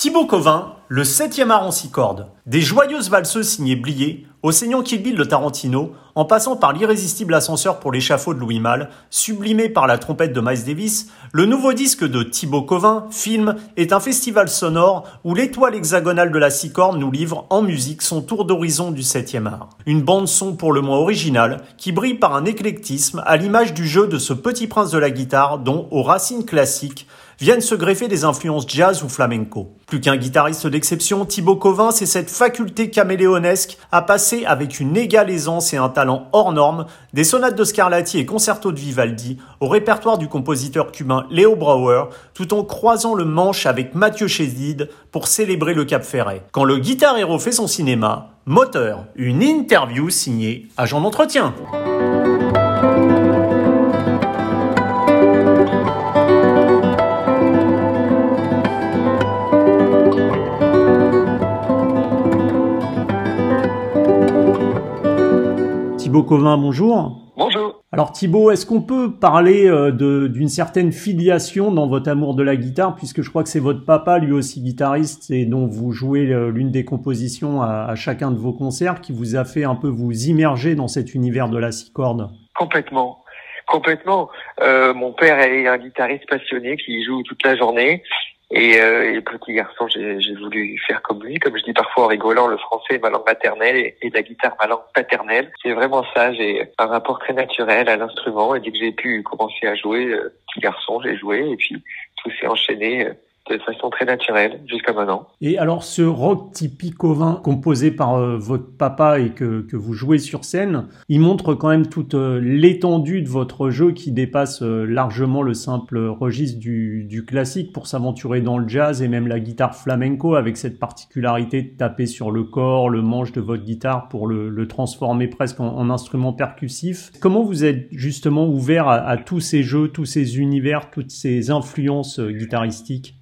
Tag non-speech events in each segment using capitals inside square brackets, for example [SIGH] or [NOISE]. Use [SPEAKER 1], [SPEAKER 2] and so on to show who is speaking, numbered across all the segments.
[SPEAKER 1] Thibaut Covin, le 7e art en six. Des joyeuses valseuses signées Blié, au saignant Kill Bill de Tarantino, en passant par l'irrésistible ascenseur pour l'échafaud de Louis Malle, sublimé par la trompette de Miles Davis, le nouveau disque de Thibaut Covin, Film, est un festival sonore où l'étoile hexagonale de la six cordes nous livre en musique son tour d'horizon du 7e art. Une bande son pour le moins originale, qui brille par un éclectisme à l'image du jeu de ce petit prince de la guitare dont, aux racines classiques, viennent se greffer des influences jazz ou flamenco. Plus qu'un guitariste d'exception, Thibaut Covin, c'est cette faculté caméléonesque à passer avec une égale aisance et un talent hors norme des sonates de Scarlatti et concertos de Vivaldi au répertoire du compositeur cubain Léo Brauer, tout en croisant le manche avec Mathieu Chédid pour célébrer le Cap Ferret. Quand le guitar héros fait son cinéma, moteur, une interview signée Agent d'entretien. Thibaut Covin, bonjour.
[SPEAKER 2] Bonjour.
[SPEAKER 1] Alors Thibaut, est-ce qu'on peut parler euh, d'une certaine filiation dans votre amour de la guitare, puisque je crois que c'est votre papa, lui aussi guitariste, et dont vous jouez euh, l'une des compositions à, chacun de vos concerts, qui vous a fait un peu vous immerger dans cet univers de la six cordes?
[SPEAKER 2] Complètement. Complètement. Euh, mon père est un guitariste passionné qui joue toute la journée. Et, euh, et, petit garçon, j'ai voulu faire comme lui, comme je dis parfois en rigolant, le français est ma langue maternelle et, et la guitare ma langue paternelle. C'est vraiment ça, j'ai un rapport très naturel à l'instrument. Et dès que j'ai pu commencer à jouer, euh, petit garçon, j'ai joué. Et puis tout s'est enchaîné euh, de façon très naturelle jusqu'à maintenant.
[SPEAKER 1] Et alors ce rock typique ovin composé par euh, votre papa et que, que, vous jouez sur scène, il montre quand même toute euh, l'étendue de votre jeu qui dépasse euh, largement le simple registre du, du classique pour s'aventurer dans le jazz et même la guitare flamenco avec cette particularité de taper sur le corps, le manche de votre guitare pour le, transformer presque en, instrument percussif. Comment vous êtes justement ouvert à tous ces jeux, tous ces univers, toutes ces influences guitaristiques?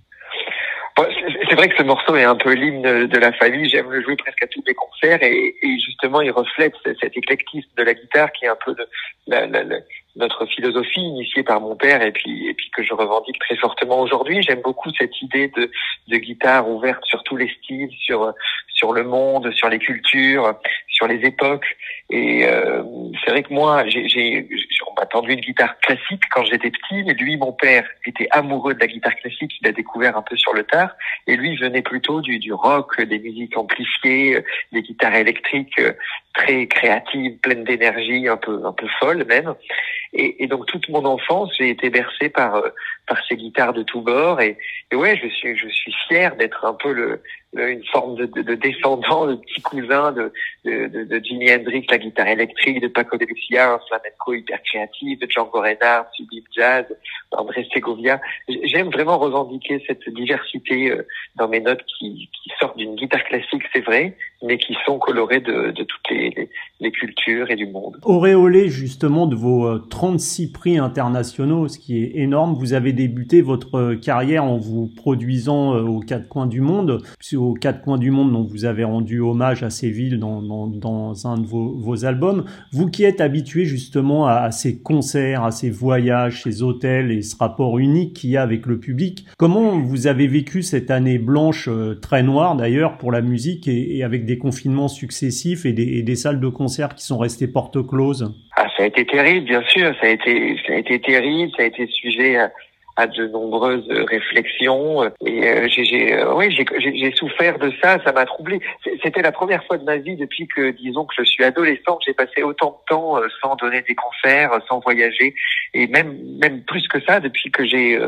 [SPEAKER 2] C'est vrai que ce morceau est un peu l'hymne de la famille. J'aime le jouer presque à tous mes concerts et, et, justement, il reflète cet éclectisme de la guitare qui est un peu de, la, la, notre philosophie initiée par mon père et puis et puis que je revendique très fortement aujourd'hui. J'aime beaucoup cette idée de, de guitare ouverte sur tous les styles, sur sur le monde, sur les cultures, sur les époques. Et euh, c'est vrai que moi, j'ai m'a tendu une guitare classique quand j'étais petit, mais lui, mon père, était amoureux de la guitare classique. Il a découvert un peu sur le tard, et lui venait plutôt du, du rock, des musiques amplifiées, des guitares électriques euh, très créatives, pleines d'énergie, un peu un peu folles même. Et, et, donc toute mon enfance, j'ai été bercé par euh, par ces guitares de tous bords. Et, et ouais, je suis je suis fier d'être un peu le, une forme de, de, de, descendant, de petit cousin de, de, de, Jimi Hendrix, la guitare électrique, de Paco de Lucia, un flamenco hyper créatif, de Django Reinhardt, Sublime Jazz, André Segovia. J'aime vraiment revendiquer cette diversité euh, dans mes notes qui, qui sortent d'une guitare classique, c'est vrai, mais qui sont colorées de, toutes les, cultures et du monde.
[SPEAKER 1] Auréolé justement de vos 36 euh, prix internationaux, ce qui est énorme, vous avez débuté votre euh, carrière en vous produisant aux quatre coins du monde, aux quatre coins du monde dont vous avez rendu hommage à ces villes dans, un de vos, albums. Vous qui êtes habitué justement à, ces concerts, à ces voyages, ces hôtels et ce rapport unique qu'il y a avec le public, comment vous avez vécu cette année blanche, euh, très noire d'ailleurs pour la musique et, avec des confinements successifs et des, des salles de concert qui sont restées porte closes?
[SPEAKER 2] Ah, ça a été terrible, bien sûr. Ça a été, ça a été terrible. Ça a été sujet à, à de nombreuses réflexions et euh, j'ai euh, oui j'ai souffert de ça ça m'a troublé. C'était la première fois de ma vie depuis que disons que je suis adolescent j'ai passé autant de temps euh, sans donner des concerts sans voyager et même même plus que ça depuis que j'ai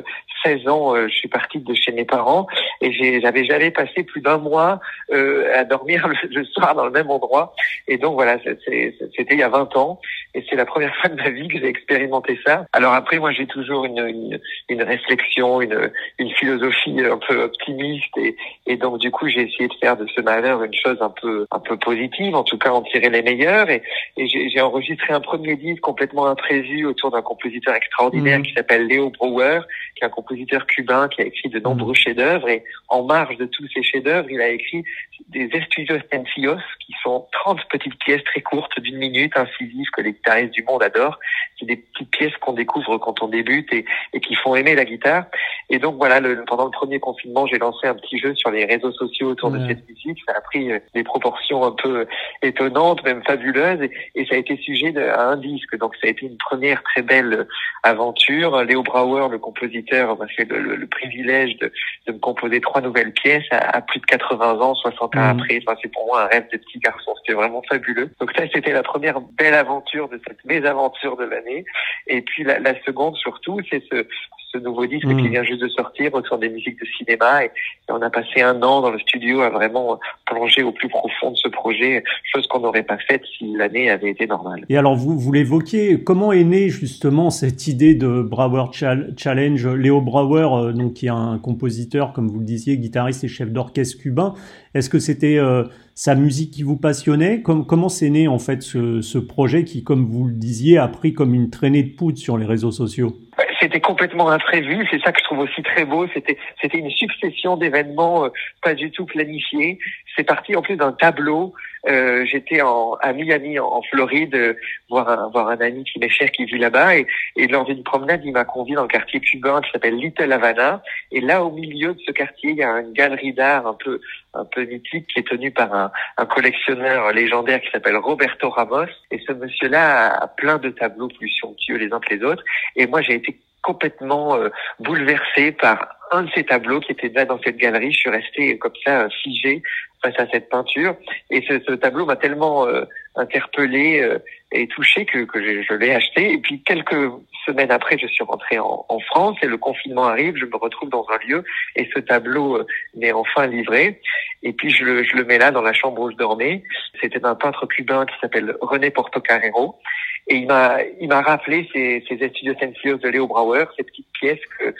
[SPEAKER 2] 16 ans je suis partie de chez mes parents et j'avais jamais passé plus d'un mois à dormir [LAUGHS] le, soir dans le même endroit. Et donc voilà c'était il y a 20 ans et c'est la première fois de ma vie que j'ai expérimenté ça. Alors après moi j'ai toujours une, une, une réflexion, une, une philosophie un peu optimiste. Et, et donc du coup j'ai essayé de faire de ce malheur une chose un peu un peu positive, en tout cas en tirer les meilleurs. Et, et j'ai enregistré un premier disque complètement imprévu autour d'un compositeur extraordinaire mmh. qui s'appelle Léo Brouwer qui est un compositeur cubain qui a écrit de nombreux mm. chefs-d'œuvre. Et en marge de tous ces chefs-d'œuvre, il a écrit des estudios sencillos, qui sont 30 petites pièces très courtes d'une minute, incisives, que les guitaristes du monde adorent. C'est des petites pièces qu'on découvre quand on débute et, et qui font aimer la guitare. Et donc voilà, le, pendant le premier confinement, j'ai lancé un petit jeu sur les réseaux sociaux autour de cette musique. Ça a pris euh, des proportions un peu étonnantes, même fabuleuses, et, ça a été sujet de, à un disque. Donc ça a été une première très belle aventure. Léo Brauer, le compositeur, m'a fait le, privilège de, de, me composer trois nouvelles pièces à, plus de 80 ans, 60 ans mmh. après. Enfin, c'est pour moi un rêve de petit garçon. C'était vraiment fabuleux. Donc ça, c'était la première belle aventure de cette mésaventure de l'année. Et puis la, la seconde surtout, c'est ce, ce nouveau disque qui hmm. vient juste de sortir autour des musiques de cinéma. Et, on a passé un an dans le studio à vraiment plonger au plus profond de ce projet, chose qu'on n'aurait pas faite si l'année avait été normale.
[SPEAKER 1] Et alors vous, vous l'évoquiez, comment est née justement cette idée de Brower Challenge? Léo Brower, euh, donc qui est un compositeur, comme vous le disiez, guitariste et chef d'orchestre cubain, est-ce que c'était euh, sa musique qui vous passionnait? Comment c'est né en fait ce, ce projet qui, comme vous le disiez, a pris comme une traînée de poudre sur les réseaux sociaux?
[SPEAKER 2] C'était complètement imprévu. C'est ça que je trouve aussi très beau. C'était c'était une succession d'événements euh, pas du tout planifiés. C'est parti en plus d'un tableau. Euh, J'étais en, à Miami, en, Floride, euh, voir un voir un ami qui m'est cher qui vit là-bas. Et, et lors d'une promenade, il m'a convié dans le quartier cubain qui s'appelle Little Havana. Et là, au milieu de ce quartier, il y a une galerie d'art un peu un peu mythique qui est tenue par un, un collectionneur légendaire qui s'appelle Roberto Ramos. Et ce monsieur-là a plein de tableaux plus somptueux les uns que les autres. Et moi, j'ai été complètement euh, bouleversé par un de ces tableaux qui était là dans cette galerie. Je suis resté comme ça euh, figé face à cette peinture. Et ce, ce tableau m'a tellement euh, interpellé euh, et touché que, que je, je l'ai acheté. Et puis quelques semaines après, je suis rentré en, en, France et le confinement arrive. Je me retrouve dans un lieu et ce tableau m'est enfin livré. Et puis je le, je le mets là dans la chambre où je dormais. C'était un peintre cubain qui s'appelle René Portocarrero. Et il m'a, il m'a rappelé ces, ces études de Léo Brauer, ces petites pièces que,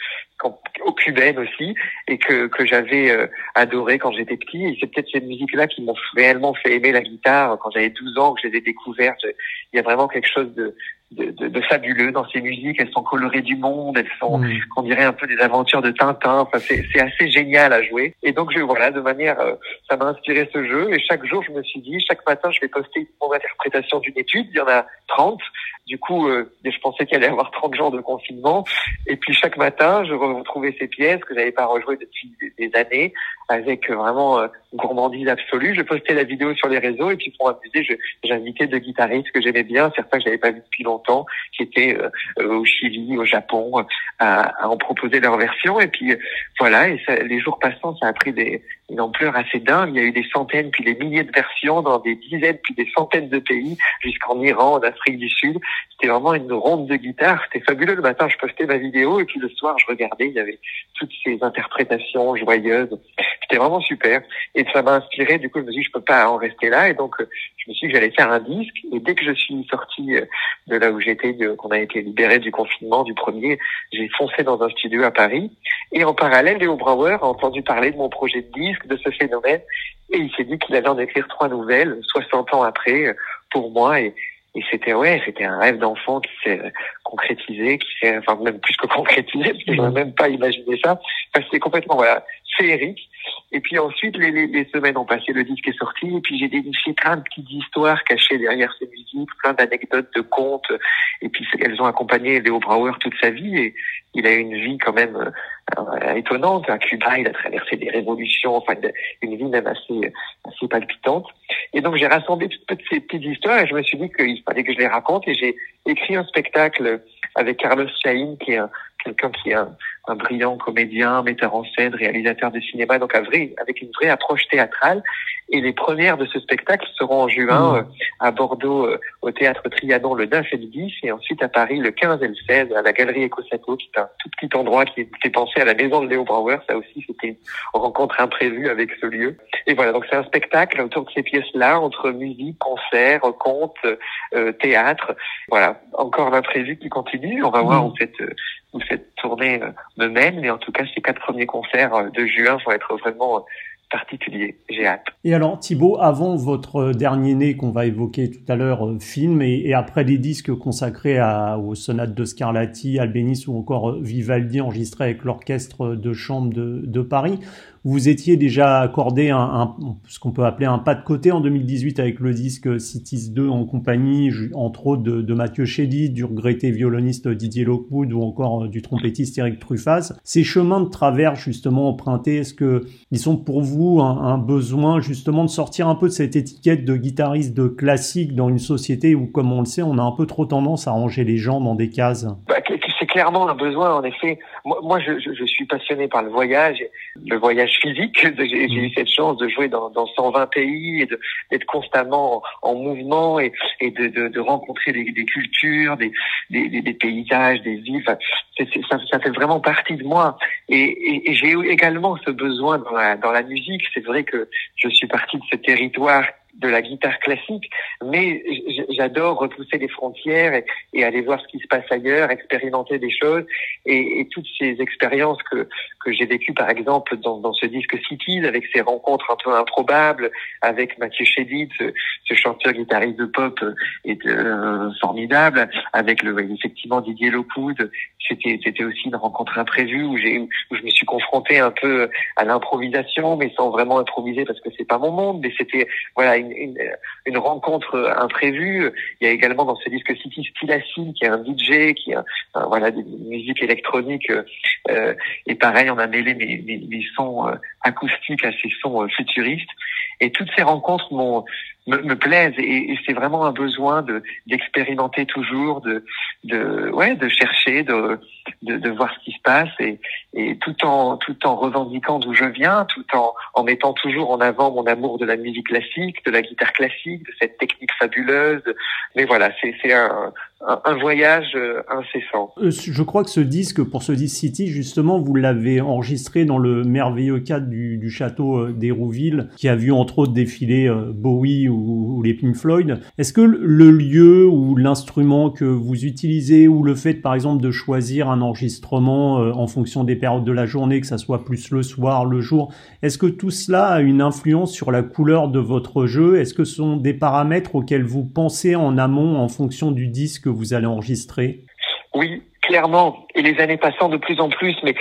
[SPEAKER 2] au cubaine aussi et que, que j'avais euh, adoré quand j'étais petit. Et c'est peut-être ces musiques-là qui m'ont réellement fait aimer la guitare quand j'avais 12 ans, que je les ai découvertes. Il y a vraiment quelque chose de, de, de, de, fabuleux dans ces musiques. Elles sont colorées du monde, elles sont, mm. on dirait un peu des aventures de Tintin. Enfin, c'est, c'est assez génial à jouer. Et donc, je, voilà, de manière, euh, ça m'a inspiré ce jeu. Et chaque jour, je me suis dit, chaque matin, je vais poster mon interprétation d'une étude. Il y en a 30. Du coup, euh, je pensais qu'il allait y avoir 30 jours de confinement. Et puis, chaque matin, je retrouvais ces pièces que j'avais pas rejouées depuis des années, avec vraiment euh, gourmandise absolue. Je postais la vidéo sur les réseaux et puis pour m'amuser, j'invitais deux guitaristes que j'aimais bien, certains que j'avais pas vu depuis longtemps, qui étaient euh, euh, au Chili, au Japon, à, à, en proposer leur version. Et puis voilà, et ça, les jours passant, ça a pris des, une ampleur assez dingue. Il y a eu des centaines puis des milliers de versions dans des dizaines puis des centaines de pays, jusqu'en Iran, en Afrique du Sud. C'était vraiment une ronde de guitare. C'était fabuleux. Le matin, je postais ma vidéo et puis le soir, je regardais. Il y avait toutes ces interprétations joyeuses. C'était vraiment super. Et ça m'a inspiré. Du coup, je me suis dit, je peux pas en rester là. Et donc, je me suis dit que j'allais faire un disque. Et dès que je suis sorti euh, de là où j'étais, qu'on a été libéré du confinement du premier, j'ai foncé dans un studio à Paris. Et en parallèle, Léo Brauer a entendu parler de mon projet de disque, de ce phénomène. Et il s'est dit qu'il allait en écrire trois nouvelles, 60 ans après, pour moi. Et, et c'était ouais, c'était un rêve d'enfant qui s'est euh, concrétisé, qui s'est enfin même plus que [LAUGHS] concrétisé, parce que je même pas imaginé ça. Enfin, c'était complètement voilà féerique. Et puis ensuite, les, les, les, semaines ont passé, le disque est sorti, et puis j'ai déniché plein de petites histoires cachées derrière ces musiques, plein d'anecdotes, de contes, et puis elles ont accompagné Léo Brauer toute sa vie, et il a une vie quand même euh, étonnante. À Cuba, il a traversé des révolutions, enfin une vie même assez, assez palpitante. Et donc j'ai rassemblé toutes ces petites histoires, et je me suis dit qu'il fallait que je les raconte, et j'ai écrit un spectacle avec Carlos Chahin, qui est un, quelqu'un qui est un, un, brillant comédien, metteur en scène, réalisateur de cinéma, donc avec une vraie approche théâtrale. Et les premières de ce spectacle seront en juin mmh. euh, à Bordeaux euh, au théâtre Trianon le 9 et le 10 et ensuite à Paris le 15 et le 16 à la galerie Ecosato qui est un tout petit endroit qui fait penser à la maison de Léo Brauer. Ça aussi c'était une rencontre imprévue avec ce lieu. Et voilà, donc c'est un spectacle autour de ces pièces-là entre musique, concert, conte, euh, théâtre. Voilà, encore l'imprévu qui continue. On va voir mmh. où cette où cette tournée me mène, mais en tout cas ces quatre premiers concerts de juin vont être vraiment particulier. J'ai hâte.
[SPEAKER 1] Et alors Thibaut, avant votre dernier né qu'on va évoquer tout à l'heure, euh, film, et, après les disques consacrés à, aux sonates de Scarlatti, Albéniz ou encore euh, Vivaldi enregistrés avec l'orchestre de chambre de Paris, vous étiez déjà accordé un, ce qu'on peut appeler un pas de côté en 2018 avec le disque Cities 2 en compagnie, entre autres, de, Mathieu Chédid, du regretté violoniste Didier Lockwood ou encore euh, du trompettiste Eric Truffaz. Ces chemins de travers, justement, empruntés, est-ce que ils sont pour vous un, besoin, justement, de sortir un peu de cette étiquette de guitariste de classique dans une société où, comme on le sait, on a un peu trop tendance à ranger les gens dans des cases?
[SPEAKER 2] Bah, clairement un besoin, en effet. Moi, moi je, je, suis passionné par le voyage, le voyage physique. [LAUGHS] J'ai eu cette chance de jouer dans, dans 120 pays et d'être constamment en, mouvement et, et de, de, de, rencontrer des, des cultures, des, des, des, paysages, des villes. Ça, ça, fait vraiment partie de moi. Et, et, et j'ai également ce besoin dans la, dans la musique. C'est vrai que je suis parti de ce territoire de la guitare classique, mais j'adore repousser les frontières et, aller voir ce qui se passe ailleurs, expérimenter des choses. Et, toutes ces expériences que que j'ai vécues par exemple dans, ce disque Cities avec ces rencontres un peu improbables avec Mathieu Chédid, ce, chanteur guitariste de pop et euh, formidable, avec le effectivement Didier Lockwood, c'était c'était aussi une rencontre imprévue où j'ai où je me suis confronté un peu à l'improvisation mais sans vraiment improviser parce que c'est pas mon monde, mais c'était voilà une une, une, rencontre imprévue. Il y a également dans ce disque City Stilacine, qui est un DJ, qui a voilà des musiques électroniques. Euh, et pareil, on a mêlé des sons euh, acoustiques à ces sons euh, futuristes. Et toutes ces rencontres m'ont me, me plaisent et, et c'est vraiment un besoin de d'expérimenter toujours, de de ouais, de chercher, de, de, de voir ce qui se passe et, et tout en tout en revendiquant d'où je viens, tout en en mettant toujours en avant mon amour de la musique classique, de la guitare classique, de cette technique fabuleuse. Mais voilà, c'est c'est un un voyage euh, incessant.
[SPEAKER 1] Euh, je crois que ce disque, pour ce disque City, justement, vous l'avez enregistré dans le merveilleux cadre du, du château euh, d'Hérouville, qui a vu entre autres défiler Bowie ou les Pink Floyd. Est-ce que le lieu ou l'instrument que vous utilisez, ou le fait, par exemple, de choisir un enregistrement en fonction des périodes de la journée, que ça soit plus le soir, le jour, est-ce que tout cela a une influence sur la couleur de votre jeu? Est-ce que ce sont des paramètres auxquels vous pensez en amont en fonction du disque vous allez enregistrer?
[SPEAKER 2] Oui, clairement, et les années passant de plus en plus, mais,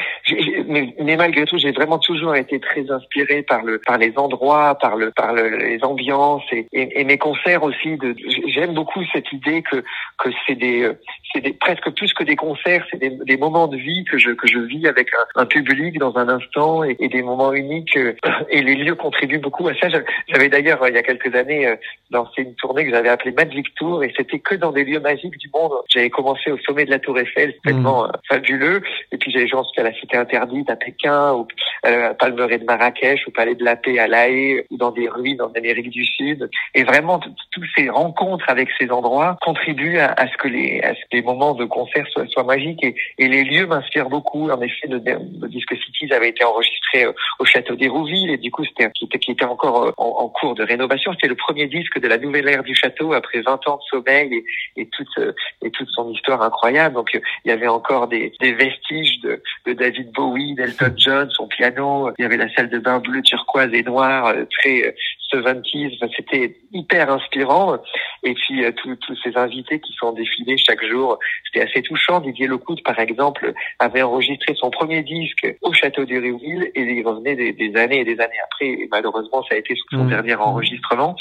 [SPEAKER 2] mais, mais, malgré tout, j'ai vraiment toujours été très inspiré par le, par les endroits, par le, par le, les ambiances et, et, mes concerts aussi. J'aime beaucoup cette idée que, que c'est des, c'est des, presque plus que des concerts, c'est des, des, moments de vie que je, que je vis avec un, un public dans un instant et, et, des moments uniques. Euh, et les lieux contribuent beaucoup à ça. J'avais d'ailleurs, il y a quelques années, euh, lancé une tournée que j'avais appelée Magic Tour et c'était que dans des lieux magiques du monde. J'avais commencé au sommet de la Tour Eiffel, tellement mmh. fabuleux. Et puis j'allais jouer ensuite à la Cité Interdite à Pékin, ou à Palmeraie de Marrakech, au Palais de la Paix à La Haye, ou dans des ruines en Amérique du Sud. Et vraiment, toutes ces rencontres avec ces endroits contribuent à, à ce que les, à ce que les moments de concert soient, soient magiques. Et, et, les lieux m'inspirent beaucoup. En effet, le, le, disque Cities avait été enregistré euh, au château d'Hérouville, et du coup, c'était qui était, qui était encore euh, en, en cours de rénovation. C'était le premier disque de la nouvelle ère du château après 20 ans de sommeil et, et toute euh, et toute son histoire incroyable. Donc, il y avait encore des, des vestiges de, de David Bowie, d'Elton John, son piano. Il y avait la salle de bain bleue, turquoise et noire, très 70 c'était hyper inspirant. Et puis euh, tous ces invités qui sont défilés chaque jour, c'était assez touchant. Didier Lecout, par exemple, avait enregistré son premier disque au château de Réouville et il revenait des, années et des années après. Et malheureusement, ça a été son mmh. dernier enregistrement.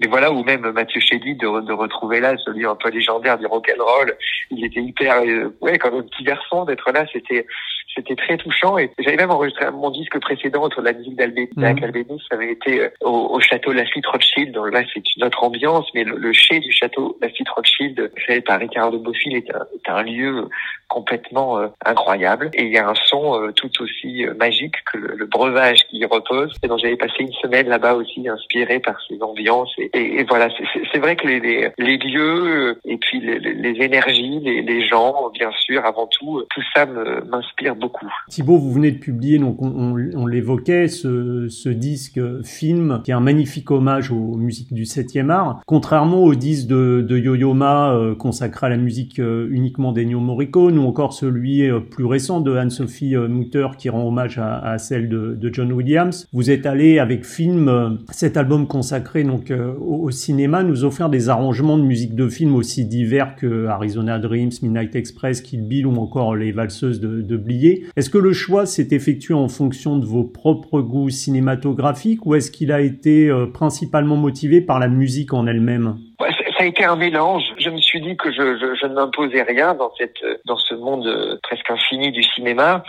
[SPEAKER 2] Mais voilà, ou même Mathieu Chédid de, de retrouver là celui un peu légendaire du rock'n'roll. Il était hyper, euh, ouais, comme un petit garçon d'être là, c'était c'était très touchant. Et j'avais même enregistré mon disque précédent autour de la musique d'Albéniz. Mmh. ça avait été euh, au, château Lafitte Rothschild. Donc là, c'est une autre ambiance, mais le, le chai du château Lafitte Rothschild, fait par Ricardo Bofill, est un, est un lieu complètement euh, incroyable. Et il y a un son euh, tout aussi magique que le, breuvage qui y repose. Et donc j'avais passé une semaine là-bas aussi, inspiré par ces ambiances et, et, voilà, c'est vrai que les, les, les, lieux et puis les, les énergies, les, les, gens, bien sûr, avant tout, tout ça m'inspire
[SPEAKER 1] Thibaut, vous venez de publier, donc on, on, l'évoquait, ce, ce, disque film qui est un magnifique hommage aux musiques du 7e art. Contrairement au disque de, de Yo-Yo Ma euh, consacré à la musique euh, uniquement d'Ennio Morricone ou encore celui euh, plus récent de Anne-Sophie Mutter qui rend hommage à, à celle de, de, John Williams, vous êtes allé avec film, cet album consacré donc au, au, cinéma, nous offrir des arrangements de musique de film aussi divers que Arizona Dreams, Midnight Express, Kill Bill ou encore les valseuses de, de. Est-ce que le choix s'est effectué en fonction de vos propres goûts cinématographiques ou est-ce qu'il a été principalement motivé par la musique en elle-même?
[SPEAKER 2] Ça a été un mélange. Je me suis dit que je, je, je ne m'imposais rien dans cette dans ce monde presque infini du cinéma,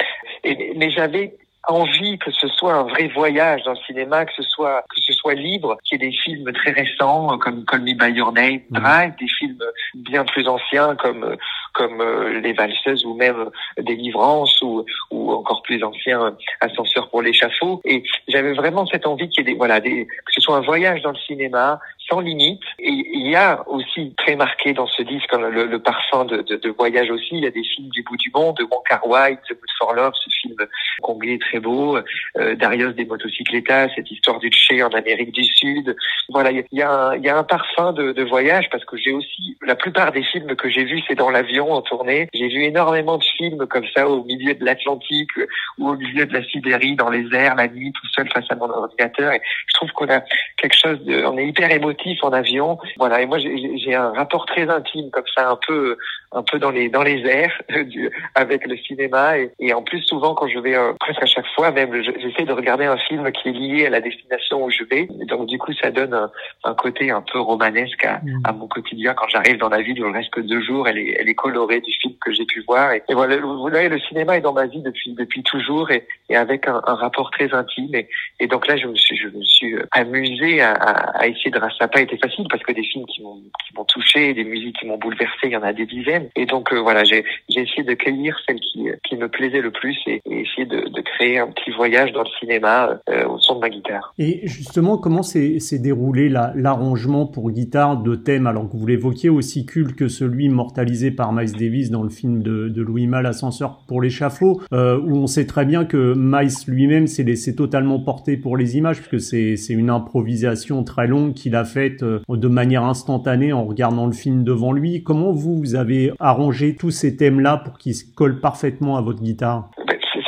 [SPEAKER 2] et, mais j'avais envie que ce soit un vrai voyage dans le cinéma, que ce soit que ce soit libre, qu'il y ait des films très récents comme Call Me by Your Name, mhm. Des films bien plus anciens comme comme euh, Les Valseuses ou même Délivrance ou ou encore plus anciens Ascenseur pour l'échafaud. Et j'avais vraiment cette envie qu'il y ait des voilà des que ce soit un voyage dans le cinéma sans limite. Et il y a aussi très marqué dans ce disque le, le parfum de, de, de, voyage aussi. Il y a des films du bout du monde, de Wong Kar Wai, The Good for Love, ce film conglais très beau, euh, Darius des motocycletas, cette histoire du Tché en Amérique du Sud. Voilà, il y a, un, y a un parfum de, de voyage parce que j'ai aussi la plupart des films que j'ai vus, c'est dans l'avion en tournée. J'ai vu énormément de films comme ça au milieu de l'Atlantique ou au milieu de la Sibérie, dans les airs, la nuit, tout seul face à mon ordinateur. Et je trouve qu'on a quelque chose de, on est hyper émotif en avion. Voilà, et moi j'ai un rapport très intime comme ça, un peu, un peu dans les dans les airs [LAUGHS] du, avec le cinéma. Et, et, en plus souvent quand je vais euh, presque à chaque fois même, j'essaie de regarder un film qui est lié à la destination où je vais. donc du coup ça donne un, un côté un peu romanesque à, mm. à mon quotidien quand j'arrive dans la ville où je reste que deux jours. Elle est, elle est colorée du film que j'ai pu voir. Et, voilà, vous voyez, le cinéma est dans ma vie depuis depuis toujours et, et avec un, un, rapport très intime. Et, et donc là je me suis je me suis amusé à, à, à essayer de ça n'a pas été facile parce que des films qui m'ont qui m'ont touché, des musiques qui m'ont bouleversé, il y en a des dizaines. Et donc euh, voilà, j'ai essayé de cueillir celle qui qui me plaisait le plus et, et essayer de, créer un petit voyage dans le cinéma euh, au son de ma guitare.
[SPEAKER 1] Et justement, comment s'est déroulé l'arrangement pour guitare de thème alors que vous l'évoquiez aussi culte que celui immortalisé par Miles Davis dans le film de, Louis Malle Ascenseur pour l'échafaud, euh, où on sait très bien que Miles lui-même s'est laissé totalement porter pour les images puisque c'est une improvisation très longue qu'il a faite euh, de manière instantanée en regardant le film devant lui. Comment vous, avez arrangé tous ces thèmes-là pour qu'ils se collent parfaitement à votre guitare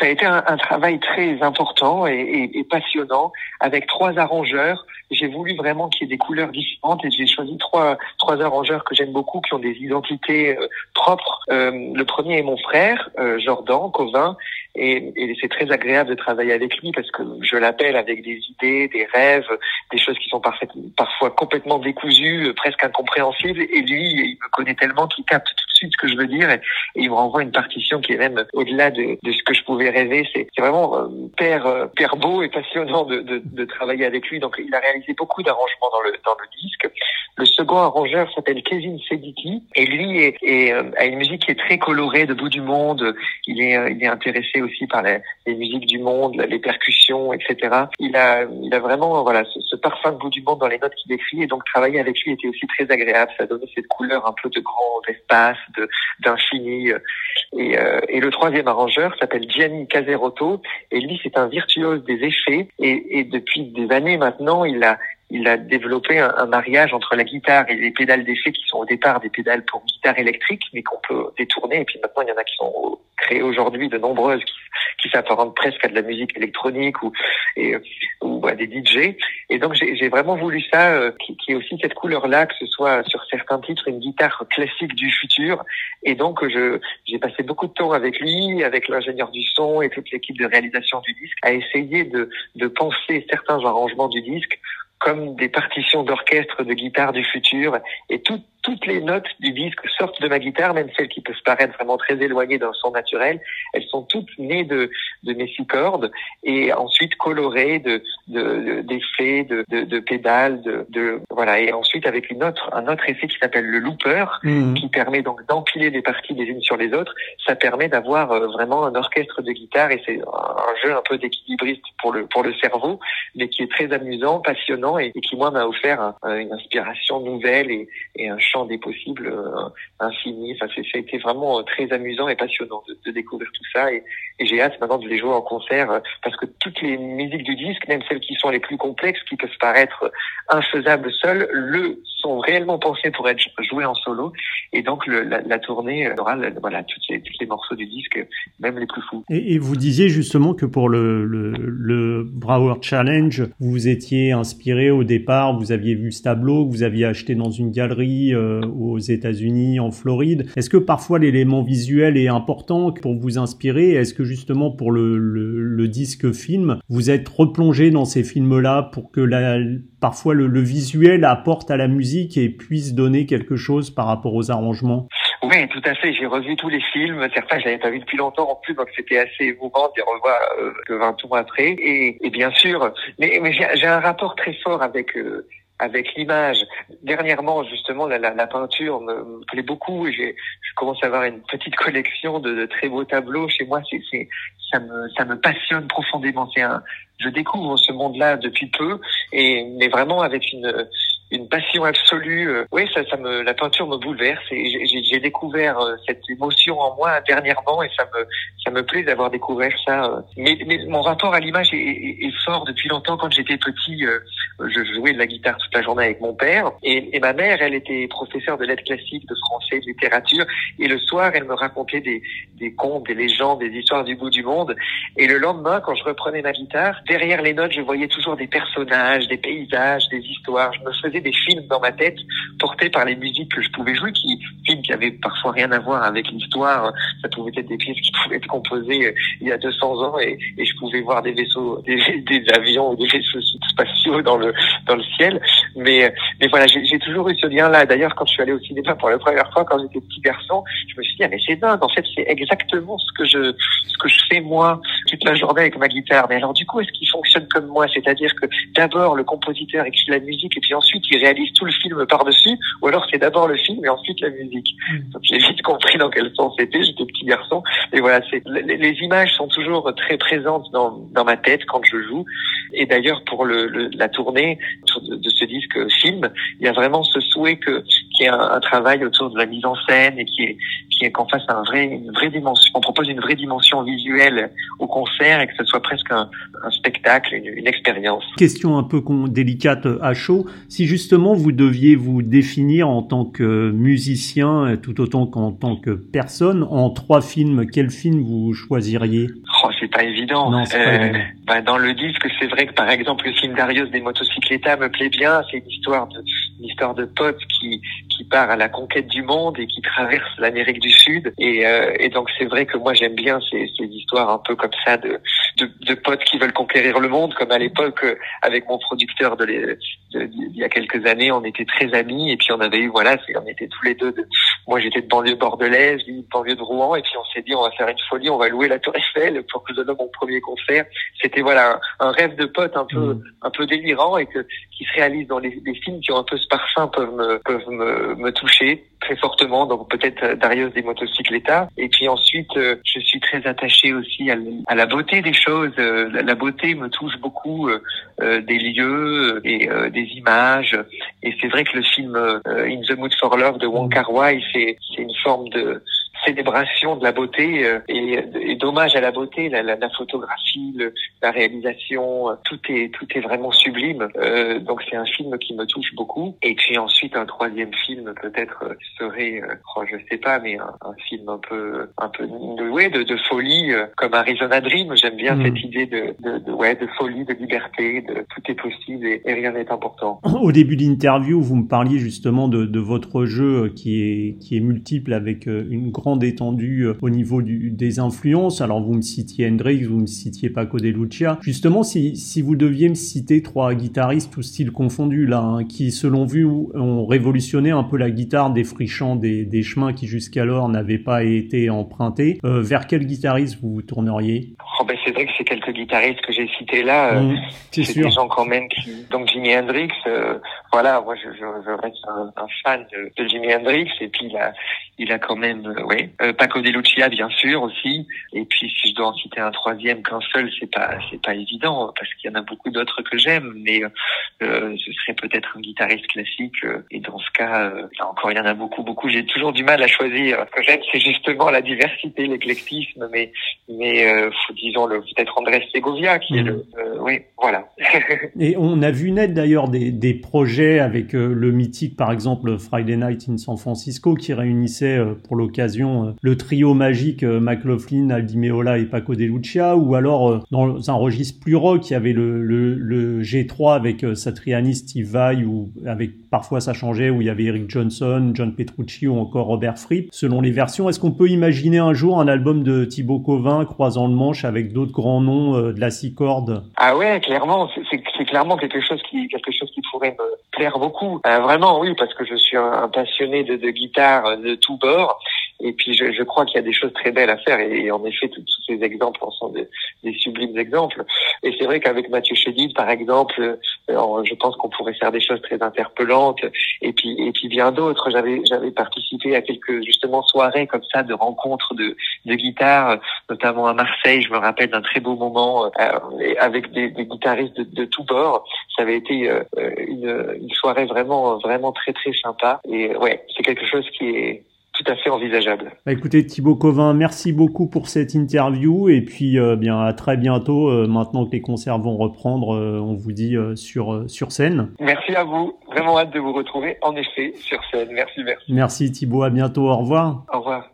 [SPEAKER 2] ça a été un, travail très important et, et, passionnant avec trois arrangeurs. J'ai voulu vraiment qu'il y ait des couleurs différentes et j'ai choisi trois trois arrangeurs que j'aime beaucoup qui ont des identités euh, propres. Euh, le premier est mon frère Jordan Covin et, et c'est très agréable de travailler avec lui parce que je l'appelle avec des idées, des rêves, des choses qui sont parfaitement, parfois complètement décousues, euh, presque incompréhensibles. Et lui, il me connaît tellement qu'il capte suite ce que je veux dire et, il me renvoie une partition qui est même au-delà de, de, ce que je pouvais rêver. C'est vraiment euh, père, euh, beau et passionnant de, de, de, travailler avec lui. Donc il a réalisé beaucoup d'arrangements dans le, dans le disque. Le second arrangeur s'appelle Kevin Sediki et lui est, est, a une musique qui est très colorée de bout du monde. Il est, il est intéressé aussi par les, musiques du monde, les percussions, etc. Il a, il a vraiment voilà ce, ce parfum de bout du monde dans les notes qu'il écrit et donc travailler avec lui était aussi très agréable. Ça donnait cette couleur un peu de grand espace, d'infini. Et, euh, et le troisième arrangeur s'appelle Gianni Caserotto et lui c'est un virtuose des effets et, et depuis des années maintenant il a il a développé un, mariage entre la guitare et les pédales d'effet qui sont au départ des pédales pour guitare électrique, mais qu'on peut détourner. Et puis maintenant, il y en a qui sont créées aujourd'hui, de nombreuses, qui, qui s'apparentent presque à de la musique électronique ou, ou à des DJ. Et donc, j'ai vraiment voulu ça, euh, qui, qui ait aussi cette couleur-là, que ce soit sur certains titres une guitare classique du futur. Et donc, j'ai passé beaucoup de temps avec lui, avec l'ingénieur du son et toute l'équipe de réalisation du disque, à essayer de penser certains arrangements du disque comme des partitions d'orchestre de guitare du futur et tout toutes les notes du disque sortent de ma guitare, même celles qui peuvent paraître vraiment très éloignées d'un son naturel. Elles sont toutes nées de, de mes six cordes et ensuite colorées de d'effets, de, de, de, pédales, de, de, voilà. Et ensuite avec une autre un autre effet qui s'appelle le looper, mmh. qui permet donc d'empiler les parties les unes sur les autres. Ça permet d'avoir euh, vraiment un orchestre de guitare et c'est un jeu un peu d'équilibriste pour le pour le cerveau, mais qui est très amusant, passionnant et, qui moi m'a offert une inspiration nouvelle et, et un champ des possibles euh, infini. Enfin, ça a été vraiment euh, très amusant et passionnant de, de découvrir tout ça et, et j'ai hâte maintenant de les jouer en concert euh, parce que toutes les musiques du disque, même celles qui sont les plus complexes, qui peuvent paraître infaisables seules, le sont réellement pensées pour être jouées en solo et donc la, tournée aura voilà toutes les, tous les morceaux du disque, même les plus fous.
[SPEAKER 1] Et, vous disiez justement que pour le, le, le Brower Challenge, vous étiez inspiré au départ, vous aviez vu ce tableau, vous aviez acheté dans une galerie euh, aux États-Unis, en Floride. Est-ce que parfois l'élément visuel est important pour vous inspirer? Est-ce que justement pour le, le, le, disque film, vous êtes replongé dans ces films-là pour que la, parfois le, le visuel apporte à la musique et puisse donner quelque chose par rapport aux arrangements
[SPEAKER 2] oui, tout à fait. J'ai revu tous les films. Certains, je n'avais pas vu depuis longtemps en plus, donc c'était assez émouvant de les revoir euh, que 20 ans après. Et, bien sûr, mais, j'ai un rapport très fort avec euh, avec l'image. Dernièrement, justement, la, peinture me, plaît beaucoup et je commence à avoir une petite collection de, très beaux tableaux chez moi. Ça me, ça me passionne profondément. C'est un, je découvre ce monde-là depuis peu et mais vraiment avec une une passion absolue. Euh, oui, ça, ça me, la peinture me bouleverse et j'ai découvert euh, cette émotion en moi dernièrement et ça me, ça me plaît d'avoir découvert ça. Euh. Mais, mais, mon rapport à l'image est, est, fort depuis longtemps. Quand j'étais petit, je jouais de la guitare toute la journée avec mon père et, et ma mère, elle était professeure de lettres classiques, de français, de littérature et le soir, elle me racontait des, des contes, des légendes, des histoires du bout du monde. Et le lendemain, quand je reprenais ma guitare, derrière les notes, je voyais toujours des personnages, des paysages, des histoires. Je me faisais des films dans ma tête portés par les musiques que je pouvais jouer, qui films qui avaient parfois rien à voir avec l'histoire. Ça pouvait être des pièces qui [LAUGHS] pouvaient être composées euh, il y a 200 ans et, je pouvais voir des vaisseaux, [LAUGHS] des, des, avions ou des vaisseaux spatiaux dans le dans le ciel. Mais mais voilà, j'ai toujours eu ce lien-là. D'ailleurs, quand je suis allé au cinéma pour la première fois, quand j'étais petit garçon, je me suis dit ah mais c'est dingue. En fait, c'est exactement ce que je ce que je fais moi toute la journée avec ma guitare. Mais alors du coup, est-ce qu'il fonctionne comme moi? C'est-à-dire que d'abord le compositeur écrit la musique et puis ensuite il réalise tout le film par-dessus, ou alors c'est d'abord le film et ensuite la musique. Mm. j'ai vite compris dans quel sens c'était, j'étais petit garçon. Et voilà, c'est les, images sont toujours très présentes dans, dans ma tête quand je joue. Et d'ailleurs, pour le, la tournée de, de, ce disque film, il y a vraiment ce souhait que qu'il y ait un, un, travail autour de la mise en scène et qui est qui qu'on fasse un vrai une vraie dimension, on propose une vraie dimension visuelle au concert et que ce soit presque un, un spectacle, une, une expérience.
[SPEAKER 1] Question un peu délicate à chaud. Si justement vous deviez vous définir en tant que musicien, tout autant qu'en tant que personne, en trois films, quel film vous choisiriez?
[SPEAKER 2] Oh, c'est pas évident.
[SPEAKER 1] Non, pas euh, évident.
[SPEAKER 2] Bah, dans le disque, c'est vrai que par exemple le film Darius des motocyclettas me plaît bien. C'est une histoire de une histoire de potes qui qui part à la conquête du monde et qui traverse l'Amérique du Sud. Et, euh, et donc c'est vrai que moi j'aime bien ces, ces histoires un peu comme ça de, de, de potes qui veulent conquérir le monde, comme à l'époque euh, avec mon producteur de, les, de, il y a quelques années, on était très amis et puis on avait eu voilà, on était tous les deux. De, moi j'étais de banlieue bordelaise, lui de banlieue de Rouen et puis on s'est dit on va faire une folie, on va louer la Tour Eiffel pour que je donne mon premier concert. C'était voilà un, rêve de pote un peu mmh. un peu délirant et que qui se réalise dans les, les films qui ont un peu ce parfum peuvent me toucher très fortement. Donc peut-être euh, Darius des motocyclettas. Et puis ensuite, euh, je suis très attaché aussi à, la beauté des choses. Euh, la, beauté me touche beaucoup des lieux et des images. Et c'est vrai que le film In the Mood for Love de Wong Kar Wai, c'est une forme de célébration de la beauté euh, et, et d'hommage à la beauté, la, la, la photographie, le, la réalisation, euh, tout est tout est vraiment sublime. Euh, donc c'est un film qui me touche beaucoup. Et puis ensuite un troisième film peut-être euh, serait, oh, je sais pas, mais un, un, film un peu un peu de ouais de, de folie comme Arizona Dream. J'aime bien mmh. cette idée de, de, de, ouais de folie, de liberté, de tout est possible et, et rien n'est important.
[SPEAKER 1] Au début de l'interview, vous me parliez justement de, de votre jeu qui est qui est multiple avec une grande grande étendue au niveau du, des influences. Alors vous me citiez Hendrix, vous me citiez Paco de Lucia. Justement, si, si vous deviez me citer trois guitaristes, tout style confondu là, hein, qui selon vous ont révolutionné un peu la guitare, défrichant des, des chemins qui jusqu'alors n'avaient pas été empruntés, vers quel guitariste vous vous tourneriez?
[SPEAKER 2] Oh ben C'est vrai que ces quelques guitaristes que j'ai cités là, mmh, c'est des gens quand même qui... Donc Jimi Hendrix, voilà, moi je, je, je reste un, un fan de, de, Jimi Hendrix et puis il a, il a quand même, euh, ouais, euh, Paco de Lucia bien sûr aussi. Et puis si je dois en citer un troisième qu'un seul, c'est pas, c'est pas évident parce qu'il y en a beaucoup d'autres que j'aime, mais euh, ce serait peut-être un guitariste classique. Euh, et dans ce cas, euh, là encore, il y en a beaucoup, beaucoup. J'ai toujours du mal à choisir. Ce que j'aime, c'est justement la diversité, l'éclectisme, mais, mais disons le peut-être Andrés Segovia qui est le, mmh. oui, voilà. [LAUGHS]
[SPEAKER 1] et on a vu naître d'ailleurs des, des projets avec le mythique, par exemple, Friday Night in San Francisco, qui réunissait euh, pour l'occasion euh, le trio magique euh, McLaughlin, Aldi Meola et Paco De Lucia, ou alors dans un registre plus rock, il y avait le, le, le G3 avec Satriani, Steve Vai, ou avec parfois ça changeait, où il y avait Eric Johnson, John Petrucci ou encore Robert Fripp, selon les versions. Est-ce qu'on peut imaginer un jour un album de Thibaut Covin croisant le manche avec d'autres grands noms de la six cordes
[SPEAKER 2] Ah ouais, clairement, c'est clairement quelque chose qui quelque chose qui pourrait me plaire beaucoup. vraiment, oui, parce que je suis un, passionné de, de guitare de tout bord. Et puis je, je crois qu'il y a des choses très belles à faire et, en effet tous, ces exemples sont des, des, sublimes exemples. Et c'est vrai qu'avec Mathieu Chédid par exemple, euh, je pense qu'on pourrait faire des choses très interpellantes et puis et puis bien d'autres. J'avais j'avais participé à quelques justement soirées comme ça de rencontres de de guitare, notamment à Marseille. Je me rappelle d'un très beau moment euh, avec des, des guitaristes de, de tous bords. Ça avait été euh, une, une soirée vraiment vraiment très très sympa. Et ouais, c'est quelque chose qui est tout à fait envisageable.
[SPEAKER 1] Bah, écoutez Thibaut Covin, merci beaucoup pour cette interview et puis euh, bien à très bientôt. Euh, maintenant que les concerts vont reprendre, euh, on vous dit sur sur scène.
[SPEAKER 2] Merci à vous, vraiment hâte de vous retrouver en effet sur scène. Merci, merci.
[SPEAKER 1] Merci Thibaut, à bientôt. Au revoir.
[SPEAKER 2] Au revoir.